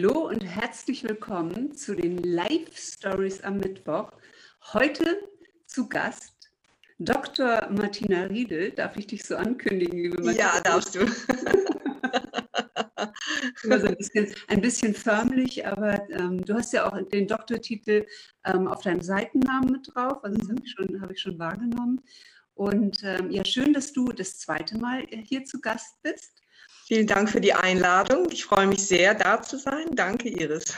Hallo und herzlich willkommen zu den Live Stories am Mittwoch. Heute zu Gast Dr. Martina Riedel. Darf ich dich so ankündigen, liebe Martina? Ja, darfst du. also ein, bisschen, ein bisschen förmlich, aber ähm, du hast ja auch den Doktortitel ähm, auf deinem Seitennamen mit drauf. Also das habe ich, schon, hab ich schon wahrgenommen. Und ähm, ja, schön, dass du das zweite Mal hier zu Gast bist. Vielen Dank für die Einladung. Ich freue mich sehr, da zu sein. Danke, Iris.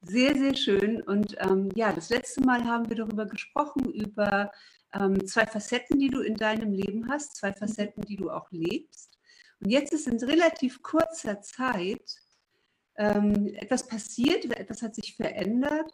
Sehr, sehr schön. Und ähm, ja, das letzte Mal haben wir darüber gesprochen, über ähm, zwei Facetten, die du in deinem Leben hast, zwei Facetten, die du auch lebst. Und jetzt ist in relativ kurzer Zeit ähm, etwas passiert, etwas hat sich verändert.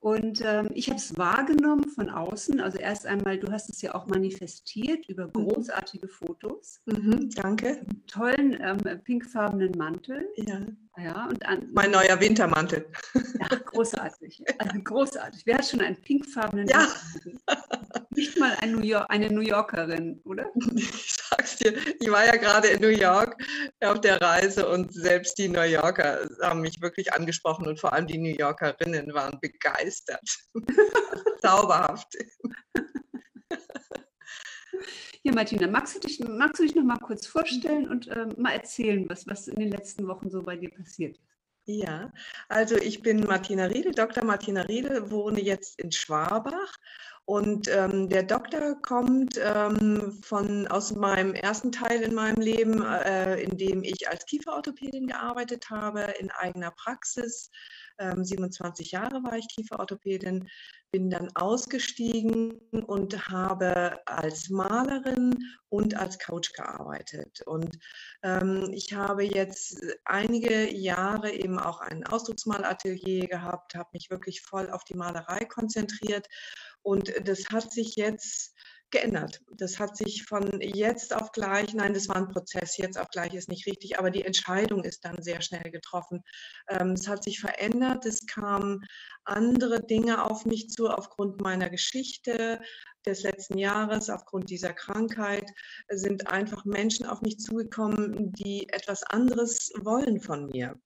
Und ähm, ich habe es wahrgenommen von außen. Also erst einmal, du hast es ja auch manifestiert über mhm. großartige Fotos. Mhm, danke. Tollen ähm, pinkfarbenen Mantel. Ja. Ja, und an, mein neuer Wintermantel. Ja, großartig. Also großartig. Wer hat schon einen pinkfarbenen ja. Wintermantel? Nicht mal ein New York, eine New Yorkerin, oder? Ich sag's dir, ich war ja gerade in New York auf der Reise und selbst die New Yorker haben mich wirklich angesprochen und vor allem die New Yorkerinnen waren begeistert. Zauberhaft. Hier, Martina, magst du dich, magst du dich noch mal kurz vorstellen und äh, mal erzählen, was, was in den letzten Wochen so bei dir passiert ist? Ja, also ich bin Martina Riedel, Dr. Martina Riedel, wohne jetzt in Schwabach und ähm, der Doktor kommt ähm, von, aus meinem ersten Teil in meinem Leben, äh, in dem ich als Kieferorthopädin gearbeitet habe, in eigener Praxis. Ähm, 27 Jahre war ich Kieferorthopädin, bin dann ausgestiegen und habe als Malerin und als Coach gearbeitet. Und ähm, ich habe jetzt einige Jahre eben auch ein Ausdrucksmalatelier gehabt, habe mich wirklich voll auf die Malerei konzentriert. Und das hat sich jetzt geändert. Das hat sich von jetzt auf gleich, nein, das war ein Prozess, jetzt auf gleich ist nicht richtig, aber die Entscheidung ist dann sehr schnell getroffen. Ähm, es hat sich verändert, es kamen andere Dinge auf mich zu aufgrund meiner Geschichte des letzten Jahres, aufgrund dieser Krankheit, sind einfach Menschen auf mich zugekommen, die etwas anderes wollen von mir.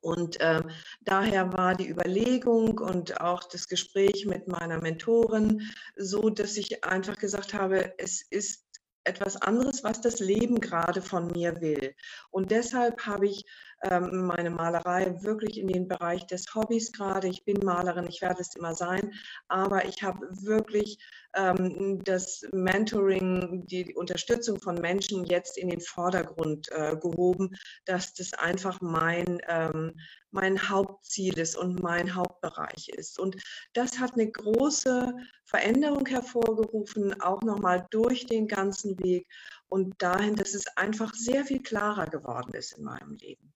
Und äh, daher war die Überlegung und auch das Gespräch mit meiner Mentorin so, dass ich einfach gesagt habe, es ist etwas anderes, was das Leben gerade von mir will. Und deshalb habe ich ähm, meine Malerei wirklich in den Bereich des Hobbys gerade. Ich bin Malerin, ich werde es immer sein, aber ich habe wirklich ähm, das Mentoring, die Unterstützung von Menschen jetzt in den Vordergrund äh, gehoben, dass das einfach mein, ähm, mein Hauptziel ist und mein Hauptbereich ist. Und das hat eine große Veränderung hervorgerufen, auch nochmal durch den ganzen Weg und dahin, dass es einfach sehr viel klarer geworden ist in meinem Leben.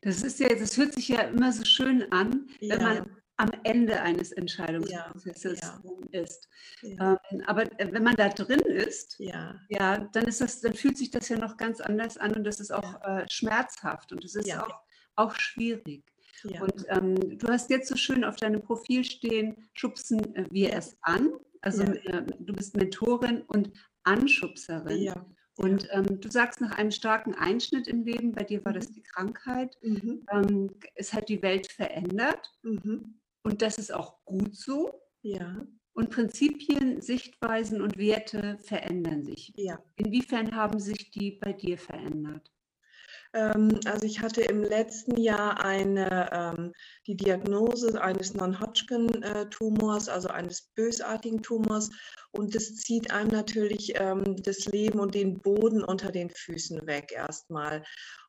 Das ist ja, das hört sich ja immer so schön an, ja. wenn man am Ende eines Entscheidungsprozesses ja, ja. ist. Ja. Ähm, aber äh, wenn man da drin ist, ja. ja, dann ist das, dann fühlt sich das ja noch ganz anders an und das ist auch äh, schmerzhaft und es ist auch, auch schwierig. Und ähm, du hast jetzt so schön auf deinem Profil stehen, schubsen äh, wir es an. Also äh, du bist Mentorin und Anschubserin. Und ähm, du sagst, nach einem starken Einschnitt im Leben, bei dir war das mhm. die Krankheit, mhm. ähm, es hat die Welt verändert. Mhm. Und das ist auch gut so. Ja. Und Prinzipien, Sichtweisen und Werte verändern sich. Ja. Inwiefern haben sich die bei dir verändert? Ähm, also ich hatte im letzten Jahr eine, ähm, die Diagnose eines Non-Hodgkin-Tumors, also eines bösartigen Tumors. Und das zieht einem natürlich ähm, das Leben und den Boden unter den Füßen weg erstmal.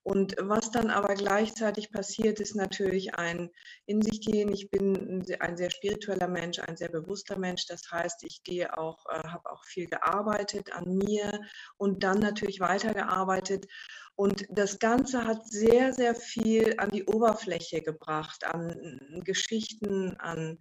Und was dann aber gleichzeitig passiert, ist natürlich ein in sich gehen. Ich bin ein sehr spiritueller Mensch, ein sehr bewusster Mensch. Das heißt, ich gehe auch, äh, habe auch viel gearbeitet an mir und dann natürlich weitergearbeitet. Und das Ganze hat sehr, sehr viel an die Oberfläche gebracht, an Geschichten, an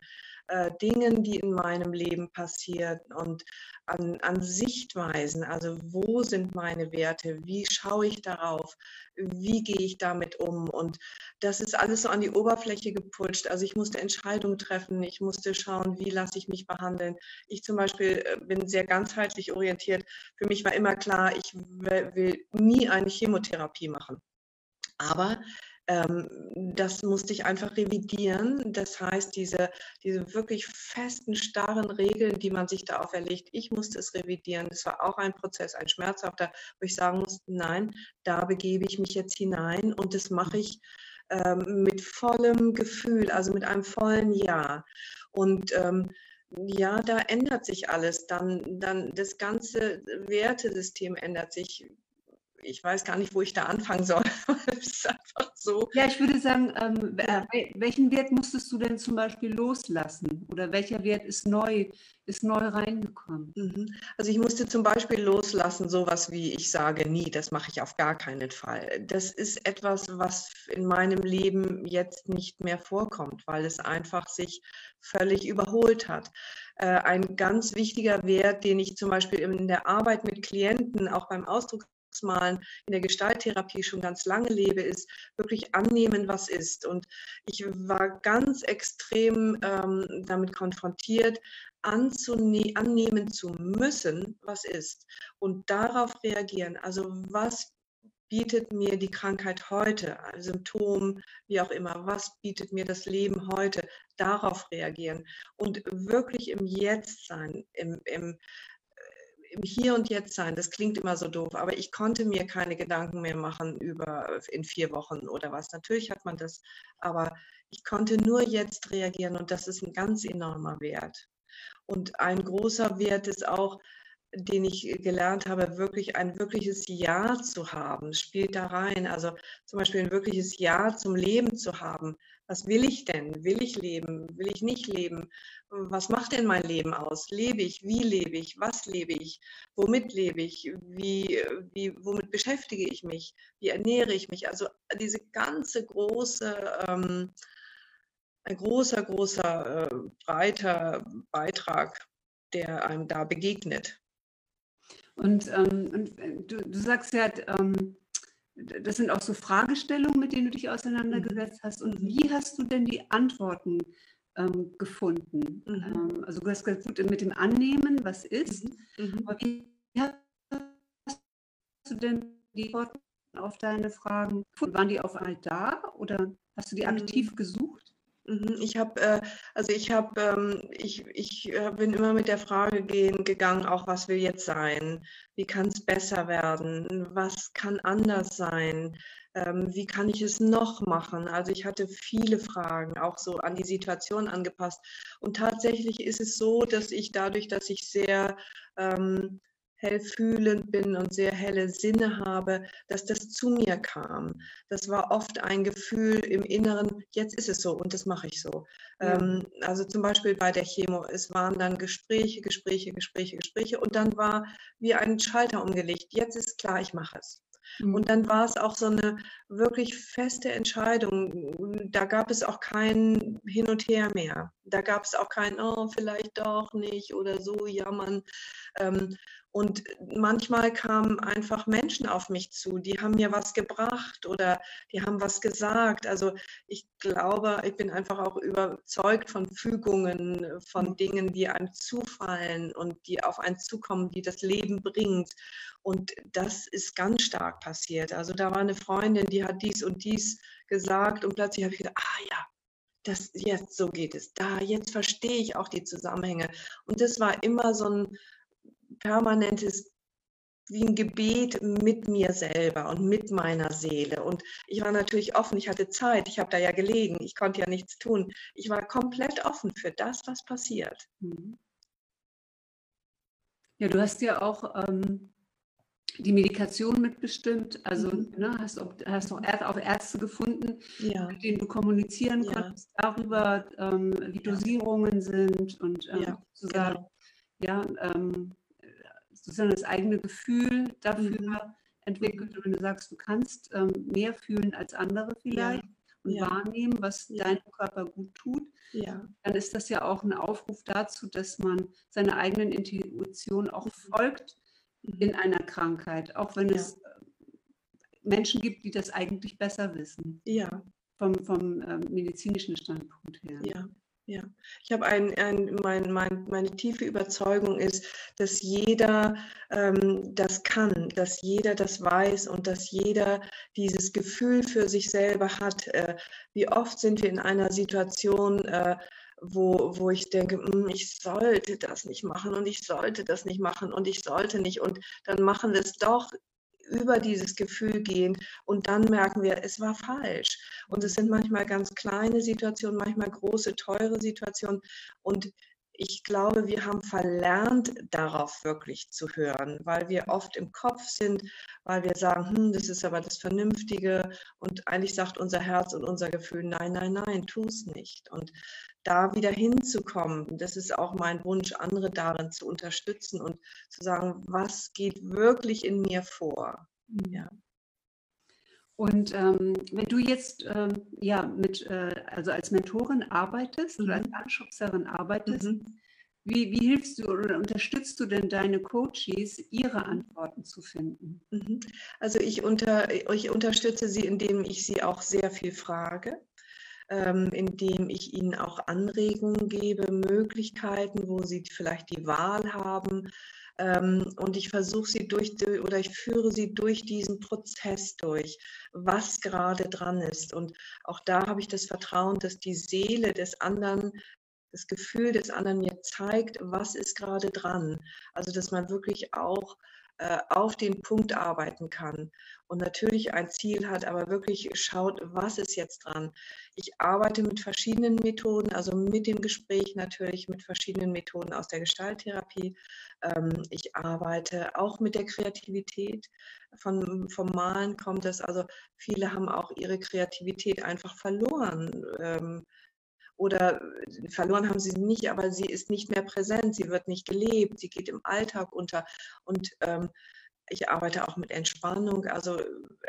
äh, Dingen, die in meinem Leben passieren und an, an Sichtweisen. Also wo sind meine Werte? Wie schaue ich darauf? Wie gehe ich damit um? Und das ist alles so an die Oberfläche gepulscht. Also ich musste Entscheidungen treffen. Ich musste schauen, wie lasse ich mich behandeln. Ich zum Beispiel äh, bin sehr ganzheitlich orientiert. Für mich war immer klar, ich will nie eine Chemotherapie machen. Aber das musste ich einfach revidieren. Das heißt, diese, diese wirklich festen, starren Regeln, die man sich da auferlegt, ich musste es revidieren. Das war auch ein Prozess, ein schmerzhafter, wo ich sagen musste, nein, da begebe ich mich jetzt hinein und das mache ich ähm, mit vollem Gefühl, also mit einem vollen Ja. Und ähm, ja, da ändert sich alles. Dann, dann das ganze Wertesystem ändert sich ich weiß gar nicht, wo ich da anfangen soll. so. Ja, ich würde sagen, ähm, welchen Wert musstest du denn zum Beispiel loslassen? Oder welcher Wert ist neu, ist neu reingekommen? Mhm. Also ich musste zum Beispiel loslassen, sowas wie ich sage nie, das mache ich auf gar keinen Fall. Das ist etwas, was in meinem Leben jetzt nicht mehr vorkommt, weil es einfach sich völlig überholt hat. Äh, ein ganz wichtiger Wert, den ich zum Beispiel in der Arbeit mit Klienten, auch beim Ausdruck Malen in der Gestalttherapie schon ganz lange lebe, ist wirklich annehmen, was ist. Und ich war ganz extrem ähm, damit konfrontiert, annehmen zu müssen, was ist. Und darauf reagieren. Also was bietet mir die Krankheit heute, Symptom, wie auch immer, was bietet mir das Leben heute, darauf reagieren und wirklich im Jetzt sein, im, im im Hier und Jetzt sein. Das klingt immer so doof, aber ich konnte mir keine Gedanken mehr machen über in vier Wochen oder was. Natürlich hat man das, aber ich konnte nur jetzt reagieren und das ist ein ganz enormer Wert. Und ein großer Wert ist auch, den ich gelernt habe, wirklich ein wirkliches Ja zu haben, spielt da rein. Also zum Beispiel ein wirkliches Ja zum Leben zu haben. Was will ich denn? Will ich leben? Will ich nicht leben? Was macht denn mein Leben aus? Lebe ich? Wie lebe ich? Was lebe ich? Womit lebe ich? Wie, wie, womit beschäftige ich mich? Wie ernähre ich mich? Also diese ganze große, ähm, ein großer, großer, äh, breiter Beitrag, der einem da begegnet. Und, ähm, und äh, du, du, sagst ja, ähm, das sind auch so Fragestellungen, mit denen du dich auseinandergesetzt hast. Und wie hast du denn die Antworten ähm, gefunden? Mhm. Ähm, also du hast gesagt, gut, mit dem Annehmen, was ist. Mhm. mhm. Aber wie hast du denn die Antworten auf deine Fragen gefunden? Waren die auf einmal da oder hast du die aktiv mhm. gesucht? Mhm, ich habe, äh, also ich habe, ähm, ich, ich äh, bin immer mit der Frage gehen, gegangen, auch was will jetzt sein? Wie kann es besser werden? Was kann anders sein? Ähm, wie kann ich es noch machen? Also ich hatte viele Fragen, auch so an die Situation angepasst. Und tatsächlich ist es so, dass ich dadurch, dass ich sehr ähm, hellfühlend bin und sehr helle Sinne habe, dass das zu mir kam. Das war oft ein Gefühl im Inneren, jetzt ist es so und das mache ich so. Ja. Ähm, also zum Beispiel bei der Chemo, es waren dann Gespräche, Gespräche, Gespräche, Gespräche und dann war wie ein Schalter umgelegt. Jetzt ist klar, ich mache es. Mhm. Und dann war es auch so eine wirklich feste Entscheidung. Da gab es auch kein Hin und Her mehr. Da gab es auch kein, oh, vielleicht doch nicht oder so jammern. Ähm, und manchmal kamen einfach Menschen auf mich zu, die haben mir was gebracht oder die haben was gesagt. Also ich glaube, ich bin einfach auch überzeugt von Fügungen, von mhm. Dingen, die einem zufallen und die auf einen zukommen, die das Leben bringt. Und das ist ganz stark passiert. Also da war eine Freundin, die hat dies und dies gesagt und plötzlich habe ich gedacht, ah ja, das jetzt so geht es. Da jetzt verstehe ich auch die Zusammenhänge. Und das war immer so ein permanentes wie ein Gebet mit mir selber und mit meiner Seele. Und ich war natürlich offen, ich hatte Zeit, ich habe da ja gelegen, ich konnte ja nichts tun. Ich war komplett offen für das, was passiert. Mhm. Ja, du hast ja auch ähm, die Medikation mitbestimmt, also mhm. ne, hast, auch, hast auch, auch Ärzte gefunden, ja. mit denen du kommunizieren ja. konntest darüber, ähm, wie Dosierungen sind und ähm, ja, sozusagen, genau. ja, ähm, sozusagen das eigene Gefühl dafür mhm. entwickelt. Und wenn du sagst, du kannst ähm, mehr fühlen als andere vielleicht ja. und ja. wahrnehmen, was ja. deinem Körper gut tut, dann ist das ja auch ein Aufruf dazu, dass man seiner eigenen Intuition auch mhm. folgt mhm. in einer Krankheit, auch wenn es äh, Menschen gibt, die das eigentlich besser wissen. Ja. Vom, vom äh, medizinischen Standpunkt her. Ja. Ja, ich habe ein, ein mein, mein, meine tiefe Überzeugung ist, dass jeder ähm, das kann, dass jeder das weiß und dass jeder dieses Gefühl für sich selber hat. Äh, wie oft sind wir in einer Situation, äh, wo, wo ich denke, hm, ich sollte das nicht machen und ich sollte das nicht machen und ich sollte nicht und dann machen wir es doch über dieses Gefühl gehen und dann merken wir, es war falsch. Und es sind manchmal ganz kleine Situationen, manchmal große, teure Situationen. Und ich glaube, wir haben verlernt, darauf wirklich zu hören, weil wir oft im Kopf sind, weil wir sagen, hm, das ist aber das Vernünftige und eigentlich sagt unser Herz und unser Gefühl, nein, nein, nein, tu es nicht. Und da wieder hinzukommen, das ist auch mein Wunsch, andere darin zu unterstützen und zu sagen, was geht wirklich in mir vor. Mhm. Ja. Und ähm, wenn du jetzt ähm, ja mit, äh, also als Mentorin arbeitest mhm. oder als Anschubserin arbeitest, mhm. wie, wie hilfst du oder unterstützt du denn deine Coaches, ihre Antworten zu finden? Mhm. Also ich, unter, ich unterstütze sie, indem ich sie auch sehr viel frage ähm, indem ich ihnen auch Anregungen gebe, Möglichkeiten, wo sie vielleicht die Wahl haben. Ähm, und ich versuche sie durch oder ich führe sie durch diesen Prozess durch, was gerade dran ist. Und auch da habe ich das Vertrauen, dass die Seele des anderen das Gefühl des anderen mir zeigt, was ist gerade dran. Also dass man wirklich auch äh, auf den Punkt arbeiten kann und natürlich ein Ziel hat, aber wirklich schaut, was ist jetzt dran. Ich arbeite mit verschiedenen Methoden, also mit dem Gespräch natürlich, mit verschiedenen Methoden aus der Gestalttherapie. Ähm, ich arbeite auch mit der Kreativität. Von, vom Malen kommt es, also viele haben auch ihre Kreativität einfach verloren ähm, oder äh, verloren haben sie nicht, aber sie ist nicht mehr präsent, sie wird nicht gelebt, sie geht im Alltag unter. Und ähm, ich arbeite auch mit Entspannung, also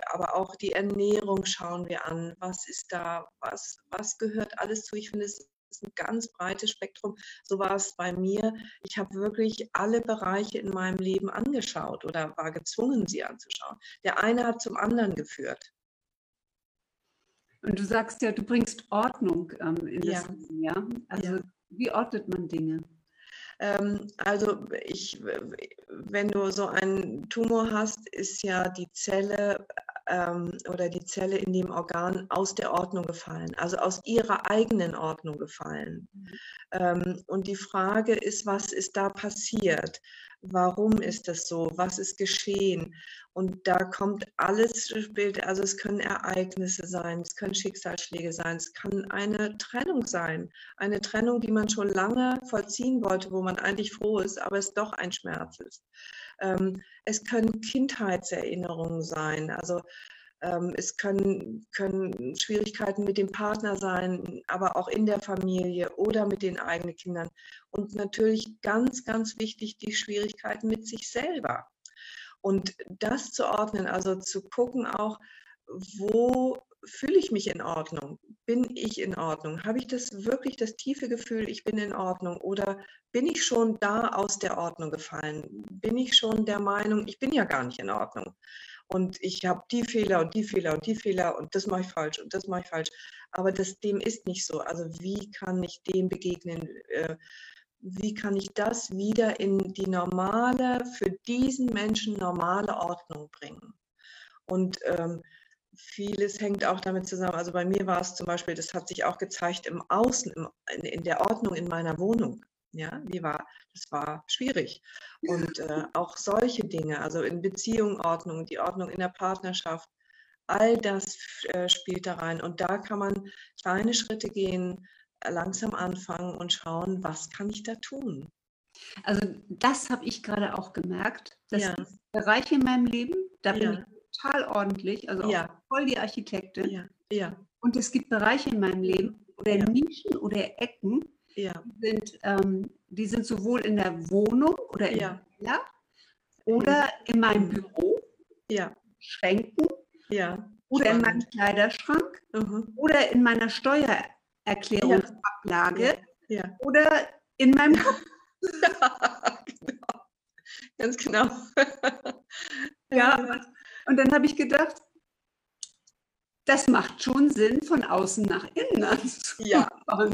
aber auch die Ernährung schauen wir an. Was ist da, was, was gehört alles zu? Ich finde, es ist ein ganz breites Spektrum. So war es bei mir. Ich habe wirklich alle Bereiche in meinem Leben angeschaut oder war gezwungen, sie anzuschauen. Der eine hat zum anderen geführt. Und du sagst ja, du bringst Ordnung ähm, in das ja. Leben, ja? Also ja. wie ordnet man Dinge? Ähm, also ich, wenn du so einen Tumor hast, ist ja die Zelle ähm, oder die Zelle in dem Organ aus der Ordnung gefallen, also aus ihrer eigenen Ordnung gefallen. Mhm. Ähm, und die Frage ist, was ist da passiert? Warum ist das so, was ist geschehen. Und da kommt alles Bild, also es können Ereignisse sein, es können Schicksalsschläge sein, es kann eine Trennung sein, eine Trennung, die man schon lange vollziehen wollte, wo man eigentlich froh ist, aber es doch ein Schmerz ist. Ähm, es können Kindheitserinnerungen sein, also ähm, es können, können Schwierigkeiten mit dem Partner sein, aber auch in der Familie oder mit den eigenen Kindern. Und natürlich ganz, ganz wichtig die Schwierigkeiten mit sich selber. Und das zu ordnen, also zu gucken auch, wo fühle ich mich in Ordnung? Bin ich in Ordnung? Habe ich das wirklich das tiefe Gefühl, ich bin in Ordnung? Oder bin ich schon da aus der Ordnung gefallen? Bin ich schon der Meinung, ich bin ja gar nicht in Ordnung? Und ich habe die Fehler und die Fehler und die Fehler und das mache ich falsch und das mache ich falsch. Aber das, dem ist nicht so. Also wie kann ich dem begegnen? Äh, wie kann ich das wieder in die normale, für diesen Menschen normale Ordnung bringen? Und ähm, vieles hängt auch damit zusammen. Also bei mir war es zum Beispiel, das hat sich auch gezeigt im Außen, im, in, in der Ordnung in meiner Wohnung. Ja, die war, das war schwierig. Und äh, auch solche Dinge, also in Beziehung Ordnung, die Ordnung in der Partnerschaft, all das äh, spielt da rein. Und da kann man kleine Schritte gehen, langsam anfangen und schauen, was kann ich da tun. Also das habe ich gerade auch gemerkt. Das ja. ist Bereiche in meinem Leben, da bin ja. ich total ordentlich, also ja. voll die Architektin. Ja. Und es gibt Bereiche in meinem Leben oder Nischen oder Ecken, ja. sind, ähm, die sind sowohl in der Wohnung oder im ja. Keller oder in meinem mhm. Büro, ja. Schränken ja. oder Spannend. in meinem Kleiderschrank mhm. oder in meiner Steuererklärungsablage ja. oder in meinem Kopf. Ja, genau. Ganz genau. ja, und dann habe ich gedacht, das macht schon Sinn, von außen nach innen Ja,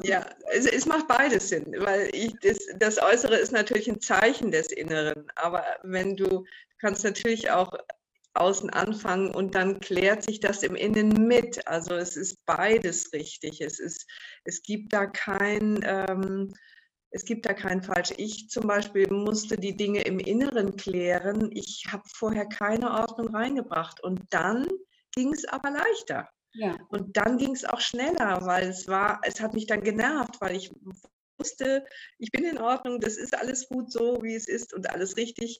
ja. Es, es, macht beides Sinn, weil ich, das, das Äußere ist natürlich ein Zeichen des Inneren. Aber wenn du, du kannst natürlich auch außen anfangen und dann klärt sich das im Innen mit. Also es ist beides richtig. Es, ist, es gibt da kein, ähm, es gibt da kein falsch. Ich zum Beispiel musste die Dinge im Inneren klären. Ich habe vorher keine Ordnung reingebracht und dann ging es aber leichter. Ja. Und dann ging es auch schneller, weil es war, es hat mich dann genervt, weil ich wusste, ich bin in Ordnung, das ist alles gut so, wie es ist und alles richtig.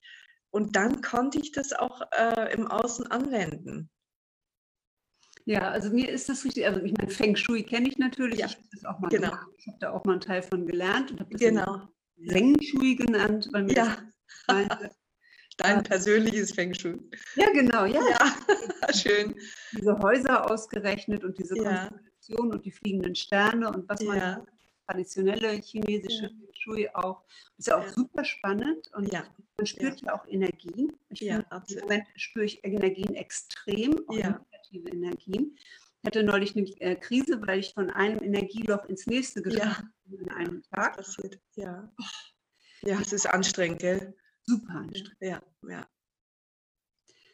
Und dann konnte ich das auch äh, im Außen anwenden. Ja, also mir ist das richtig, also ich meine, Feng Shui kenne ich natürlich, ja, ich habe das auch mal genau. habe da auch mal einen Teil von gelernt und habe das genau. Feng Shui genannt, weil mir ja. Dein persönliches Feng Shui. Ja, genau, ja. ja. Schön. Diese Häuser ausgerechnet und diese ja. Konstellation und die fliegenden Sterne und was man ja. traditionelle chinesische. Feng Shui auch. Ist ja auch super spannend und. Man spürt ja, auch Energien. Ich ja, finde, absolut. Im Moment spüre ich Energien extrem, auch negative Energien. Ich hatte neulich eine äh, Krise, weil ich von einem Energieloch ins nächste gesprungen bin in einem Tag. Das passiert, ja. Ja, es ist anstrengend, gell? Super anstrengend. Ja, ja.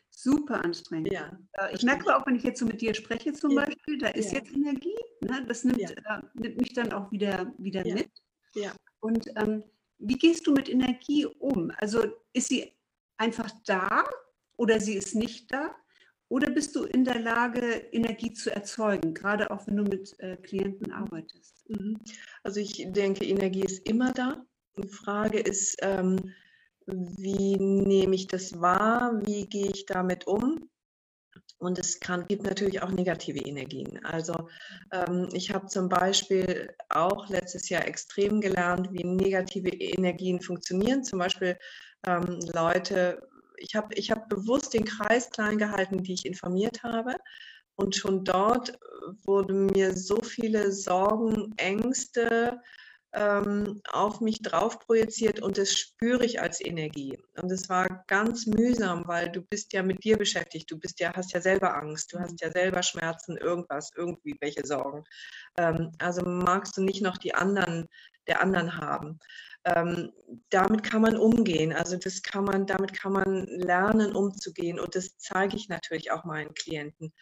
Super anstrengend. Ja, äh, ich merke auch, wenn ich jetzt so mit dir spreche zum ja. Beispiel, da ist ja. jetzt Energie. Ne? Das nimmt, äh, nimmt, mich dann auch wieder, wieder mit. Ja. Und ähm, wie gehst du mit Energie um? Also ist sie einfach da oder sie ist nicht da? Oder bist du in der Lage, Energie zu erzeugen, gerade auch wenn du mit äh, Klienten arbeitest? Mhm. Also ich denke, Energie ist immer da. Die Frage ist, ähm, wie nehme ich das wahr? Wie gehe ich damit um? Und es kann, gibt natürlich auch negative Energien. Also ähm, ich habe zum Beispiel auch letztes Jahr extrem gelernt, wie negative Energien funktionieren. Zum Beispiel ähm, Leute, ich habe ich hab bewusst den Kreis klein gehalten, die ich informiert habe. Und schon dort wurden mir so viele Sorgen, Ängste, ähm, auf mich drauf projiziert und das spüre ich als Energie. Und es war ganz mühsam, weil du bist ja mit dir beschäftigt, du bist ja, hast ja selber Angst, du hast ja selber Schmerzen, irgendwas, irgendwie welche Sorgen. Ähm, also magst du nicht noch die anderen, der anderen haben. Ähm, damit kann man umgehen. Also das kann man, damit kann man lernen, umzugehen. Und das zeige ich natürlich auch meinen Klienten.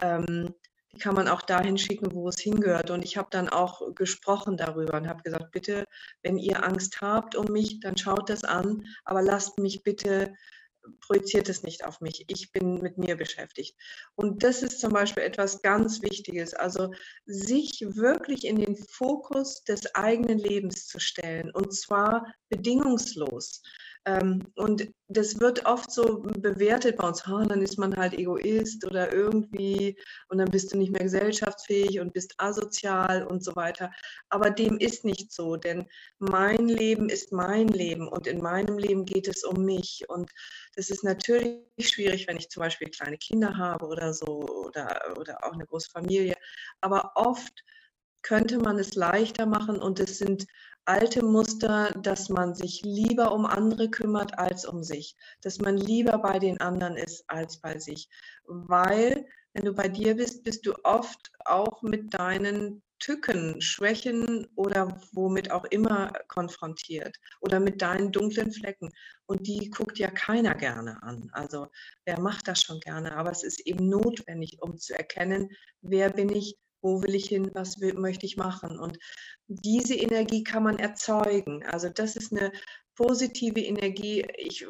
Ähm, die kann man auch dahin schicken, wo es hingehört. Und ich habe dann auch gesprochen darüber und habe gesagt, bitte, wenn ihr Angst habt um mich, dann schaut das an, aber lasst mich bitte, projiziert es nicht auf mich. Ich bin mit mir beschäftigt. Und das ist zum Beispiel etwas ganz Wichtiges, also sich wirklich in den Fokus des eigenen Lebens zu stellen und zwar bedingungslos. Ähm, und das wird oft so bewertet bei uns, oh, dann ist man halt Egoist oder irgendwie und dann bist du nicht mehr gesellschaftsfähig und bist asozial und so weiter. Aber dem ist nicht so, denn mein Leben ist mein Leben und in meinem Leben geht es um mich. Und das ist natürlich schwierig, wenn ich zum Beispiel kleine Kinder habe oder so oder, oder auch eine große Familie. Aber oft könnte man es leichter machen und es sind alte Muster, dass man sich lieber um andere kümmert als um sich, dass man lieber bei den anderen ist als bei sich, weil wenn du bei dir bist, bist du oft auch mit deinen Tücken, Schwächen oder womit auch immer konfrontiert oder mit deinen dunklen Flecken. Und die guckt ja keiner gerne an. Also wer macht das schon gerne? Aber es ist eben notwendig, um zu erkennen, wer bin ich, wo will ich hin, was will, möchte ich machen. Und diese Energie kann man erzeugen. Also das ist eine positive Energie. Ich,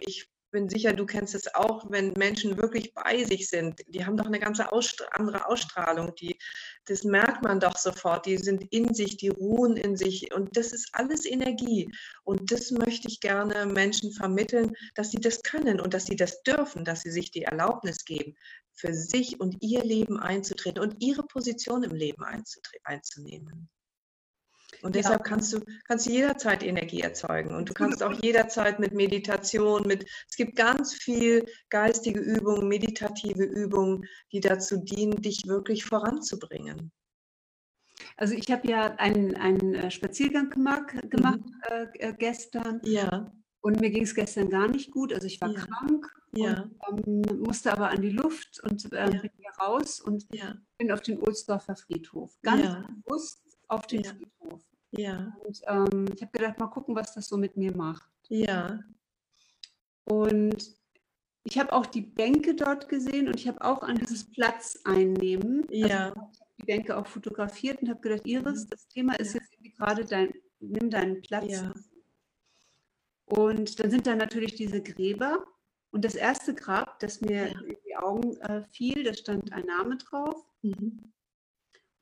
ich bin sicher, du kennst es auch, wenn Menschen wirklich bei sich sind. Die haben doch eine ganz andere Ausstrahlung. Die, das merkt man doch sofort. Die sind in sich, die ruhen in sich. Und das ist alles Energie. Und das möchte ich gerne Menschen vermitteln, dass sie das können und dass sie das dürfen, dass sie sich die Erlaubnis geben, für sich und ihr Leben einzutreten und ihre Position im Leben einzunehmen. Und deshalb ja. kannst du, kannst du jederzeit Energie erzeugen. Und du kannst auch jederzeit mit Meditation, mit, es gibt ganz viel geistige Übungen, meditative Übungen, die dazu dienen, dich wirklich voranzubringen. Also ich habe ja einen, einen äh, Spaziergang gemacht, gemacht mhm. äh, äh, gestern. Ja. Und mir ging es gestern gar nicht gut. Also ich war ja. krank ja. und ähm, musste aber an die Luft und äh, bin hier raus und bin auf den Ohlsdorfer Friedhof. Ganz bewusst auf den Friedhof. Ja. Und ähm, ich habe gedacht, mal gucken, was das so mit mir macht. Ja. Und ich habe auch die Bänke dort gesehen und ich habe auch an dieses Platz einnehmen. Also ja. Also ich habe die Bänke auch fotografiert und habe gedacht, Iris, mhm. das Thema ist jetzt gerade dein, nimm deinen Platz. Ja. Und dann sind da natürlich diese Gräber. Und das erste Grab, das mir ja. in die Augen äh, fiel, da stand ein Name drauf. Mhm.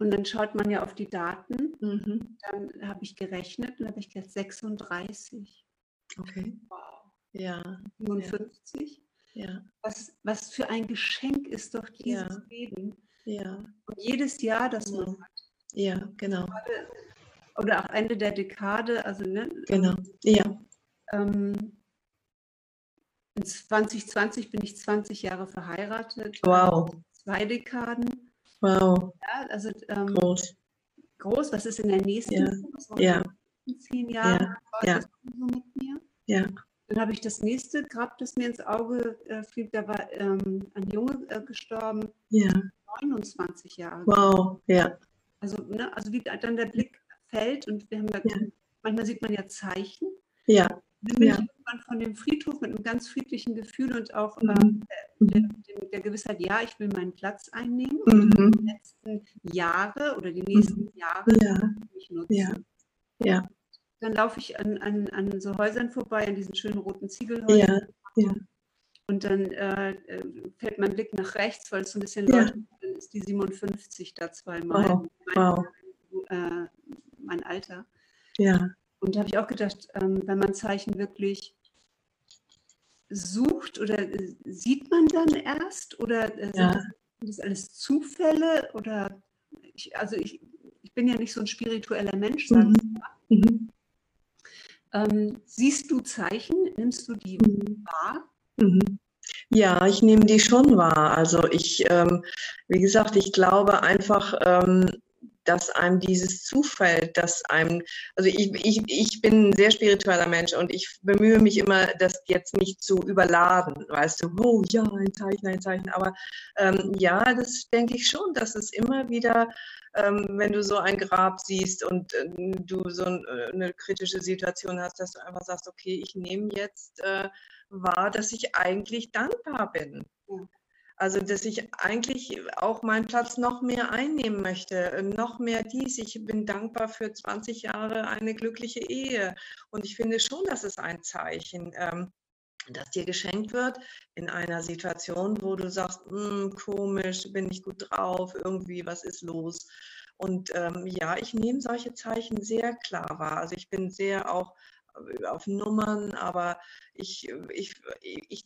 Und dann schaut man ja auf die Daten. Mhm. Dann habe ich gerechnet und habe ich gesagt 36. Okay. Wow. Ja. 57. Ja. Was, was für ein Geschenk ist doch dieses ja. Leben. Ja. Und jedes Jahr, das ja. man hat. Ja, genau. Oder auch Ende der Dekade, also ne? Genau. Ja. Ähm, in 2020 bin ich 20 Jahre verheiratet. Wow. Zwei Dekaden. Wow. Ja, also ähm, groß. Groß. Was ist in der nächsten? Ja. ja. Zehn Jahre. Ja. ja. So mit mir. Ja. Dann habe ich das nächste Grab, das mir ins Auge äh, fiel. Da war ähm, ein Junge äh, gestorben. Ja. 29 Jahre. Wow. Ja. Also, ne, also wie dann der Blick fällt und wir haben da, ja. manchmal sieht man ja Zeichen. Ja. Dann bin ja. ich irgendwann von dem Friedhof mit einem ganz friedlichen Gefühl und auch mhm. ähm, der, der, der, Gewissheit, ja, ich will meinen Platz einnehmen mhm. und die letzten Jahre oder die nächsten mhm. Jahre ja. ich nutzen. Ja. ja. Dann laufe ich an, an, an so Häusern vorbei, an diesen schönen roten Ziegelhäusern. Ja. Ja. Und dann äh, äh, fällt mein Blick nach rechts, weil es so ein bisschen ja. leuchtet. Dann ist die 57 da zweimal. Wow. wow. Mein, äh, mein Alter. Ja. Und da habe ich auch gedacht, ähm, wenn man Zeichen wirklich sucht oder äh, sieht man dann erst oder äh, ja. sind, das, das, alles Zufälle oder ich, also ich, ich bin ja nicht so ein spiritueller Mensch, sagen mhm. mhm. ähm, siehst du Zeichen? Nimmst du die mhm. wahr? Mhm. Ja, ich nehme die schon wahr. Also ich, ähm, wie gesagt, ich glaube einfach, ähm, dass einem dieses zufällt, dass einem, also ich, ich, ich bin ein sehr spiritueller Mensch und ich bemühe mich immer, das jetzt nicht zu überladen, weißt du, oh ja, ein Zeichen, ein Zeichen, aber ähm, ja, das denke ich schon, dass es immer wieder, ähm, wenn du so ein Grab siehst und äh, du so ein, äh, eine kritische Situation hast, dass du einfach sagst, okay, ich nehme jetzt äh, wahr, dass ich eigentlich dankbar bin. Ja. Also, dass ich eigentlich auch meinen Platz noch mehr einnehmen möchte, noch mehr dies. Ich bin dankbar für 20 Jahre eine glückliche Ehe. Und ich finde schon, das ist ein Zeichen, ähm, das dir geschenkt wird in einer Situation, wo du sagst, hm, komisch, bin ich gut drauf, irgendwie, was ist los? Und ähm, ja, ich nehme solche Zeichen sehr klar wahr. Also ich bin sehr auch äh, auf Nummern, aber ich, ich, ich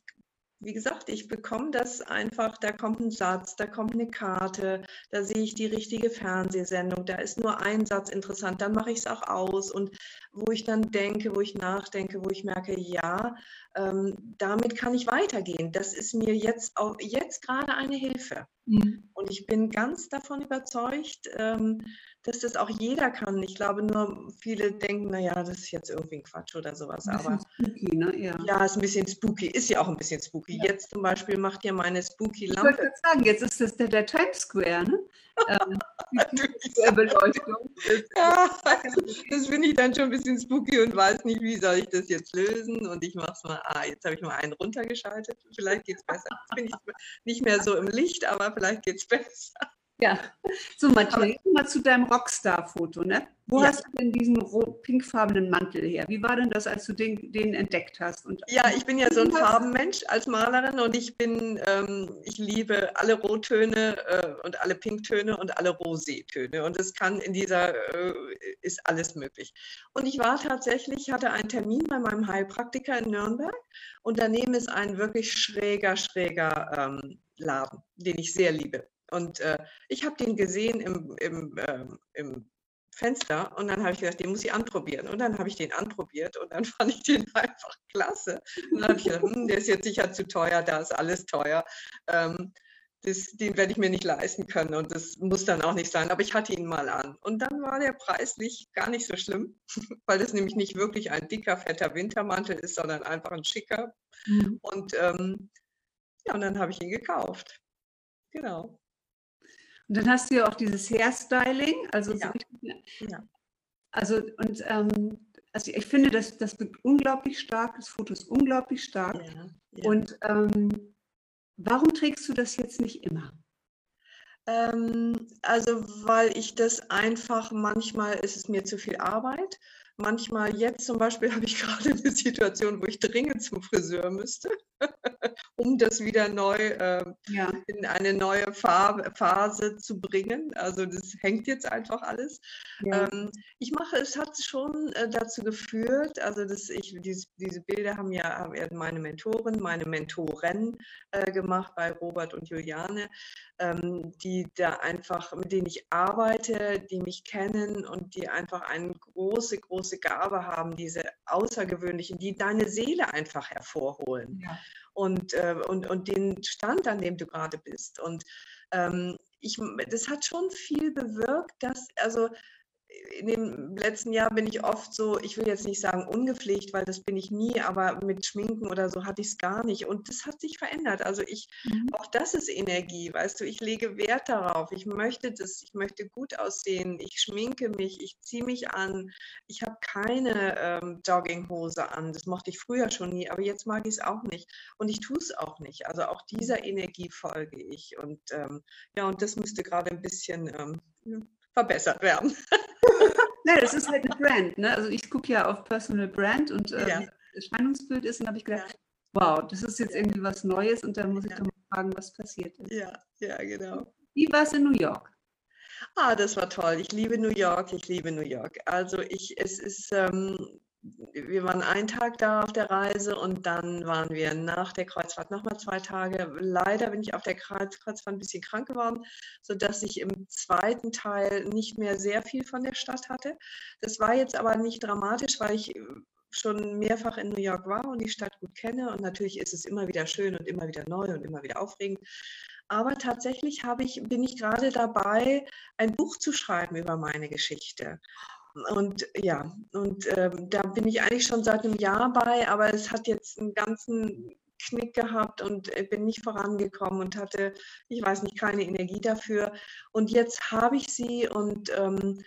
wie gesagt, ich bekomme das einfach, da kommt ein Satz, da kommt eine Karte, da sehe ich die richtige Fernsehsendung, da ist nur ein Satz interessant, dann mache ich es auch aus und wo ich dann denke, wo ich nachdenke, wo ich merke, ja, ähm, damit kann ich weitergehen. Das ist mir jetzt, auch, jetzt gerade eine Hilfe. Mhm. Und ich bin ganz davon überzeugt, ähm, dass das auch jeder kann. Ich glaube nur, viele denken, naja, das ist jetzt irgendwie ein Quatsch oder sowas. Aber spooky, ne? Ja. ja, ist ein bisschen spooky, ist ja auch ein bisschen spooky. Ja. Jetzt zum Beispiel macht ihr meine spooky Lampe. Ich wollte gerade sagen, jetzt ist das der, der Times Square, ne? ähm, Beleuchtung. ja, das finde ich dann schon ein bisschen spooky und weiß nicht, wie soll ich das jetzt lösen. Und ich mache es mal, ah, jetzt habe ich mal einen runtergeschaltet. Vielleicht geht es besser. Jetzt bin ich nicht mehr so im Licht, aber vielleicht geht es besser. Ja, so Matthias, mal zu deinem Rockstar-Foto. Ne? Wo ja. hast du denn diesen pinkfarbenen Mantel her? Wie war denn das, als du den, den entdeckt hast? Und ja, ich bin ja so ein Farbenmensch als Malerin und ich bin, ähm, ich liebe alle Rottöne äh, und alle Pinktöne und alle Rosétöne und es kann in dieser, äh, ist alles möglich. Und ich war tatsächlich, hatte einen Termin bei meinem Heilpraktiker in Nürnberg und daneben ist ein wirklich schräger, schräger ähm, Laden, den ich sehr liebe. Und äh, ich habe den gesehen im, im, äh, im Fenster und dann habe ich gedacht, den muss ich anprobieren. Und dann habe ich den anprobiert und dann fand ich den einfach klasse. Und dann habe ich gedacht, hm, der ist jetzt sicher zu teuer, da ist alles teuer. Ähm, das, den werde ich mir nicht leisten können und das muss dann auch nicht sein. Aber ich hatte ihn mal an. Und dann war der preislich gar nicht so schlimm, weil es nämlich nicht wirklich ein dicker, fetter Wintermantel ist, sondern einfach ein schicker. Mhm. Und ähm, ja, und dann habe ich ihn gekauft. Genau. Und dann hast du ja auch dieses Hairstyling, also ja. So, ja. also und ähm, also ich finde, das, das wird unglaublich stark, das Foto ist unglaublich stark. Ja. Und ähm, warum trägst du das jetzt nicht immer? Ähm, also weil ich das einfach, manchmal ist es mir zu viel Arbeit manchmal jetzt zum Beispiel habe ich gerade eine Situation, wo ich dringend zum Friseur müsste, um das wieder neu äh, ja. in eine neue Farbe, Phase zu bringen. Also das hängt jetzt einfach alles. Ja. Ähm, ich mache, es hat schon äh, dazu geführt, also dass ich diese, diese Bilder haben ja haben meine Mentorin, meine Mentoren äh, gemacht bei Robert und Juliane, ähm, die da einfach, mit denen ich arbeite, die mich kennen und die einfach eine große, große große Gabe haben, diese außergewöhnlichen, die deine Seele einfach hervorholen ja. und, äh, und, und den Stand, an dem du gerade bist. Und ähm, ich, das hat schon viel bewirkt, dass, also in dem letzten Jahr bin ich oft so, ich will jetzt nicht sagen ungepflegt, weil das bin ich nie, aber mit Schminken oder so hatte ich es gar nicht. Und das hat sich verändert. Also ich, mhm. auch das ist Energie, weißt du, ich lege Wert darauf. Ich möchte das, ich möchte gut aussehen, ich schminke mich, ich ziehe mich an. Ich habe keine ähm, Jogginghose an. Das mochte ich früher schon nie, aber jetzt mag ich es auch nicht. Und ich tue es auch nicht. Also auch dieser Energie folge ich. Und ähm, ja, und das müsste gerade ein bisschen ähm, verbessert werden. ja, das ist halt eine Brand. Ne? Also ich gucke ja auf Personal Brand und äh, ja. Erscheinungsbild ist und habe ich gedacht, ja. wow, das ist jetzt irgendwie was Neues und dann muss ich ja. doch mal fragen, was passiert ist. Ja, ja, genau. Wie war es in New York? Ah, das war toll. Ich liebe New York, ich liebe New York. Also ich, es ist, ähm, wir waren einen Tag da auf der Reise und dann waren wir nach der Kreuzfahrt nochmal zwei Tage. Leider bin ich auf der Kreuzfahrt ein bisschen krank geworden, sodass ich im zweiten Teil nicht mehr sehr viel von der Stadt hatte. Das war jetzt aber nicht dramatisch, weil ich schon mehrfach in New York war und die Stadt gut kenne. Und natürlich ist es immer wieder schön und immer wieder neu und immer wieder aufregend. Aber tatsächlich ich, bin ich gerade dabei, ein Buch zu schreiben über meine Geschichte. Und ja, und ähm, da bin ich eigentlich schon seit einem Jahr bei, aber es hat jetzt einen ganzen Knick gehabt und bin nicht vorangekommen und hatte, ich weiß nicht, keine Energie dafür. Und jetzt habe ich sie und ähm,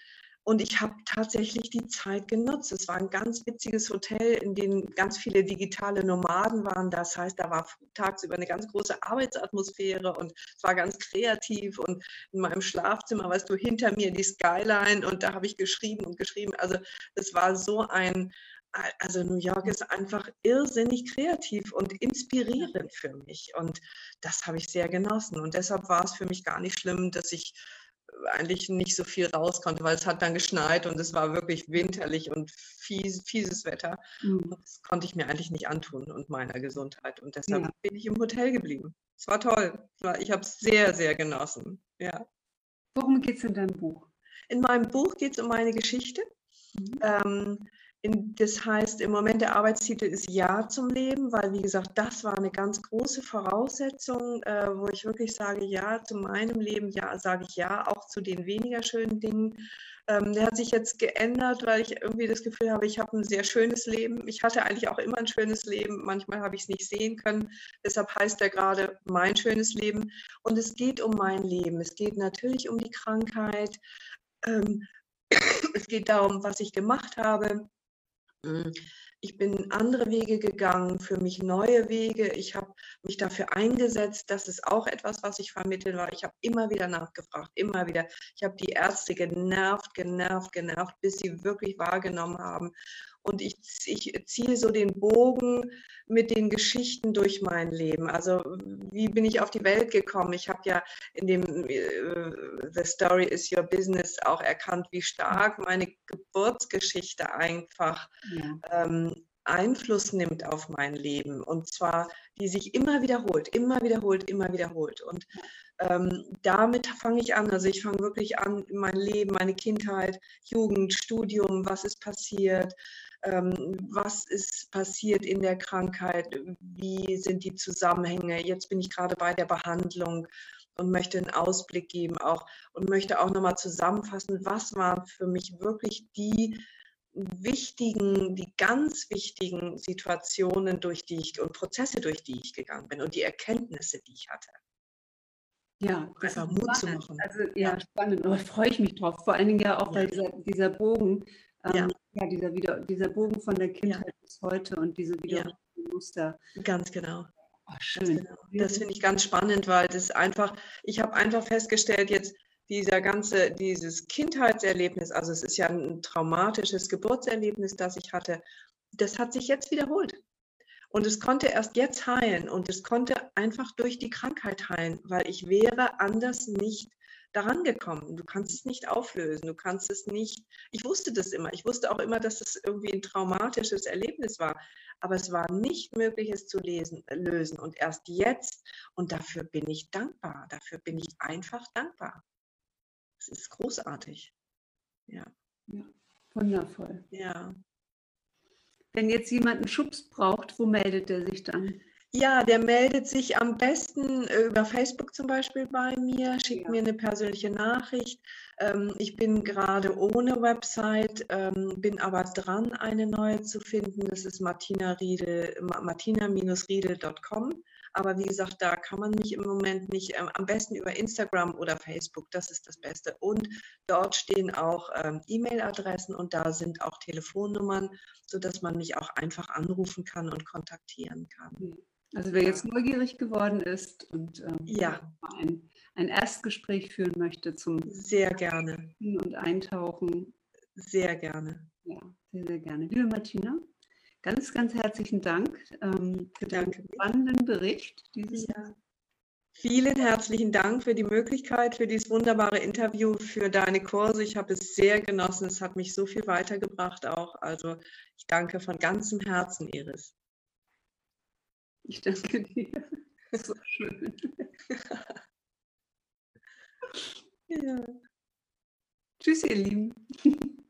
und ich habe tatsächlich die Zeit genutzt. Es war ein ganz witziges Hotel, in dem ganz viele digitale Nomaden waren. Das heißt, da war tagsüber eine ganz große Arbeitsatmosphäre und es war ganz kreativ. Und in meinem Schlafzimmer, weißt du, hinter mir die Skyline und da habe ich geschrieben und geschrieben. Also es war so ein, also New York ist einfach irrsinnig kreativ und inspirierend für mich. Und das habe ich sehr genossen. Und deshalb war es für mich gar nicht schlimm, dass ich eigentlich nicht so viel raus konnte, weil es hat dann geschneit und es war wirklich winterlich und fies, fieses Wetter. Mhm. Das konnte ich mir eigentlich nicht antun und meiner Gesundheit. Und deshalb ja. bin ich im Hotel geblieben. Es war toll. Ich habe es sehr, sehr genossen. Ja. Worum geht es in deinem Buch? In meinem Buch geht es um meine Geschichte. Mhm. Ähm, das heißt, im Moment der Arbeitstitel ist Ja zum Leben, weil, wie gesagt, das war eine ganz große Voraussetzung, äh, wo ich wirklich sage, ja zu meinem Leben, ja, sage ich ja, auch zu den weniger schönen Dingen. Ähm, der hat sich jetzt geändert, weil ich irgendwie das Gefühl habe, ich habe ein sehr schönes Leben. Ich hatte eigentlich auch immer ein schönes Leben. Manchmal habe ich es nicht sehen können. Deshalb heißt er gerade mein schönes Leben. Und es geht um mein Leben. Es geht natürlich um die Krankheit. Ähm, es geht darum, was ich gemacht habe ich bin andere Wege gegangen, für mich neue Wege. Ich habe mich dafür eingesetzt. Das ist auch etwas, was ich vermitteln war. Ich habe immer wieder nachgefragt, immer wieder. Ich habe die Ärzte genervt, genervt, genervt, bis sie wirklich wahrgenommen haben. Und ich, ich ziehe so den Bogen mit den Geschichten durch mein Leben. Also wie bin ich auf die Welt gekommen? Ich habe ja in dem äh, The Story is Your Business auch erkannt, wie stark meine Geburtsgeschichte einfach ja. ähm, Einfluss nimmt auf mein Leben. Und zwar, die sich immer wiederholt, immer wiederholt, immer wiederholt. Und ähm, damit fange ich an. Also ich fange wirklich an, mein Leben, meine Kindheit, Jugend, Studium, was ist passiert, was ist passiert in der Krankheit, wie sind die Zusammenhänge. Jetzt bin ich gerade bei der Behandlung und möchte einen Ausblick geben auch und möchte auch nochmal zusammenfassen, was waren für mich wirklich die wichtigen, die ganz wichtigen Situationen, durch die ich und Prozesse, durch die ich gegangen bin und die Erkenntnisse, die ich hatte. Ja, das Einfach Mut zu machen. Also ja, ja, spannend, aber freue ich mich drauf. Vor allen Dingen ja auch, ja. weil dieser, dieser Bogen, ähm, ja. ja, dieser, wieder, dieser Bogen von der Kindheit bis heute und diese wiederholten Muster. Ganz genau. Oh, schön. Genau. Das finde ich ganz spannend, weil das einfach, ich habe einfach festgestellt, jetzt dieser ganze, dieses Kindheitserlebnis, also es ist ja ein traumatisches Geburtserlebnis, das ich hatte, das hat sich jetzt wiederholt. Und es konnte erst jetzt heilen und es konnte einfach durch die Krankheit heilen, weil ich wäre anders nicht daran gekommen. Du kannst es nicht auflösen, du kannst es nicht. Ich wusste das immer. Ich wusste auch immer, dass es irgendwie ein traumatisches Erlebnis war. Aber es war nicht möglich, es zu lesen, lösen. Und erst jetzt, und dafür bin ich dankbar. Dafür bin ich einfach dankbar. Es ist großartig. Ja. ja. Wundervoll. Ja. Wenn jetzt jemand einen Schubs braucht, wo meldet er sich dann? Ja, der meldet sich am besten über Facebook zum Beispiel bei mir, schickt ja. mir eine persönliche Nachricht. Ähm, ich bin gerade ohne Website, ähm, bin aber dran, eine neue zu finden. Das ist martina martina-riedel.com. Aber wie gesagt, da kann man mich im Moment nicht, ähm, am besten über Instagram oder Facebook, das ist das Beste. Und dort stehen auch ähm, E-Mail-Adressen und da sind auch Telefonnummern, sodass man mich auch einfach anrufen kann und kontaktieren kann. Also wer jetzt neugierig geworden ist und ähm, ja. ein, ein Erstgespräch führen möchte zum sehr gerne und Eintauchen. Sehr gerne. Ja, sehr, sehr gerne. Liebe Martina, Ganz, ganz herzlichen Dank ähm, für den spannenden Bericht dieses ja. Vielen herzlichen Dank für die Möglichkeit, für dieses wunderbare Interview, für deine Kurse. Ich habe es sehr genossen. Es hat mich so viel weitergebracht auch. Also ich danke von ganzem Herzen, Iris. Ich danke dir. So schön. ja. Tschüss, ihr Lieben.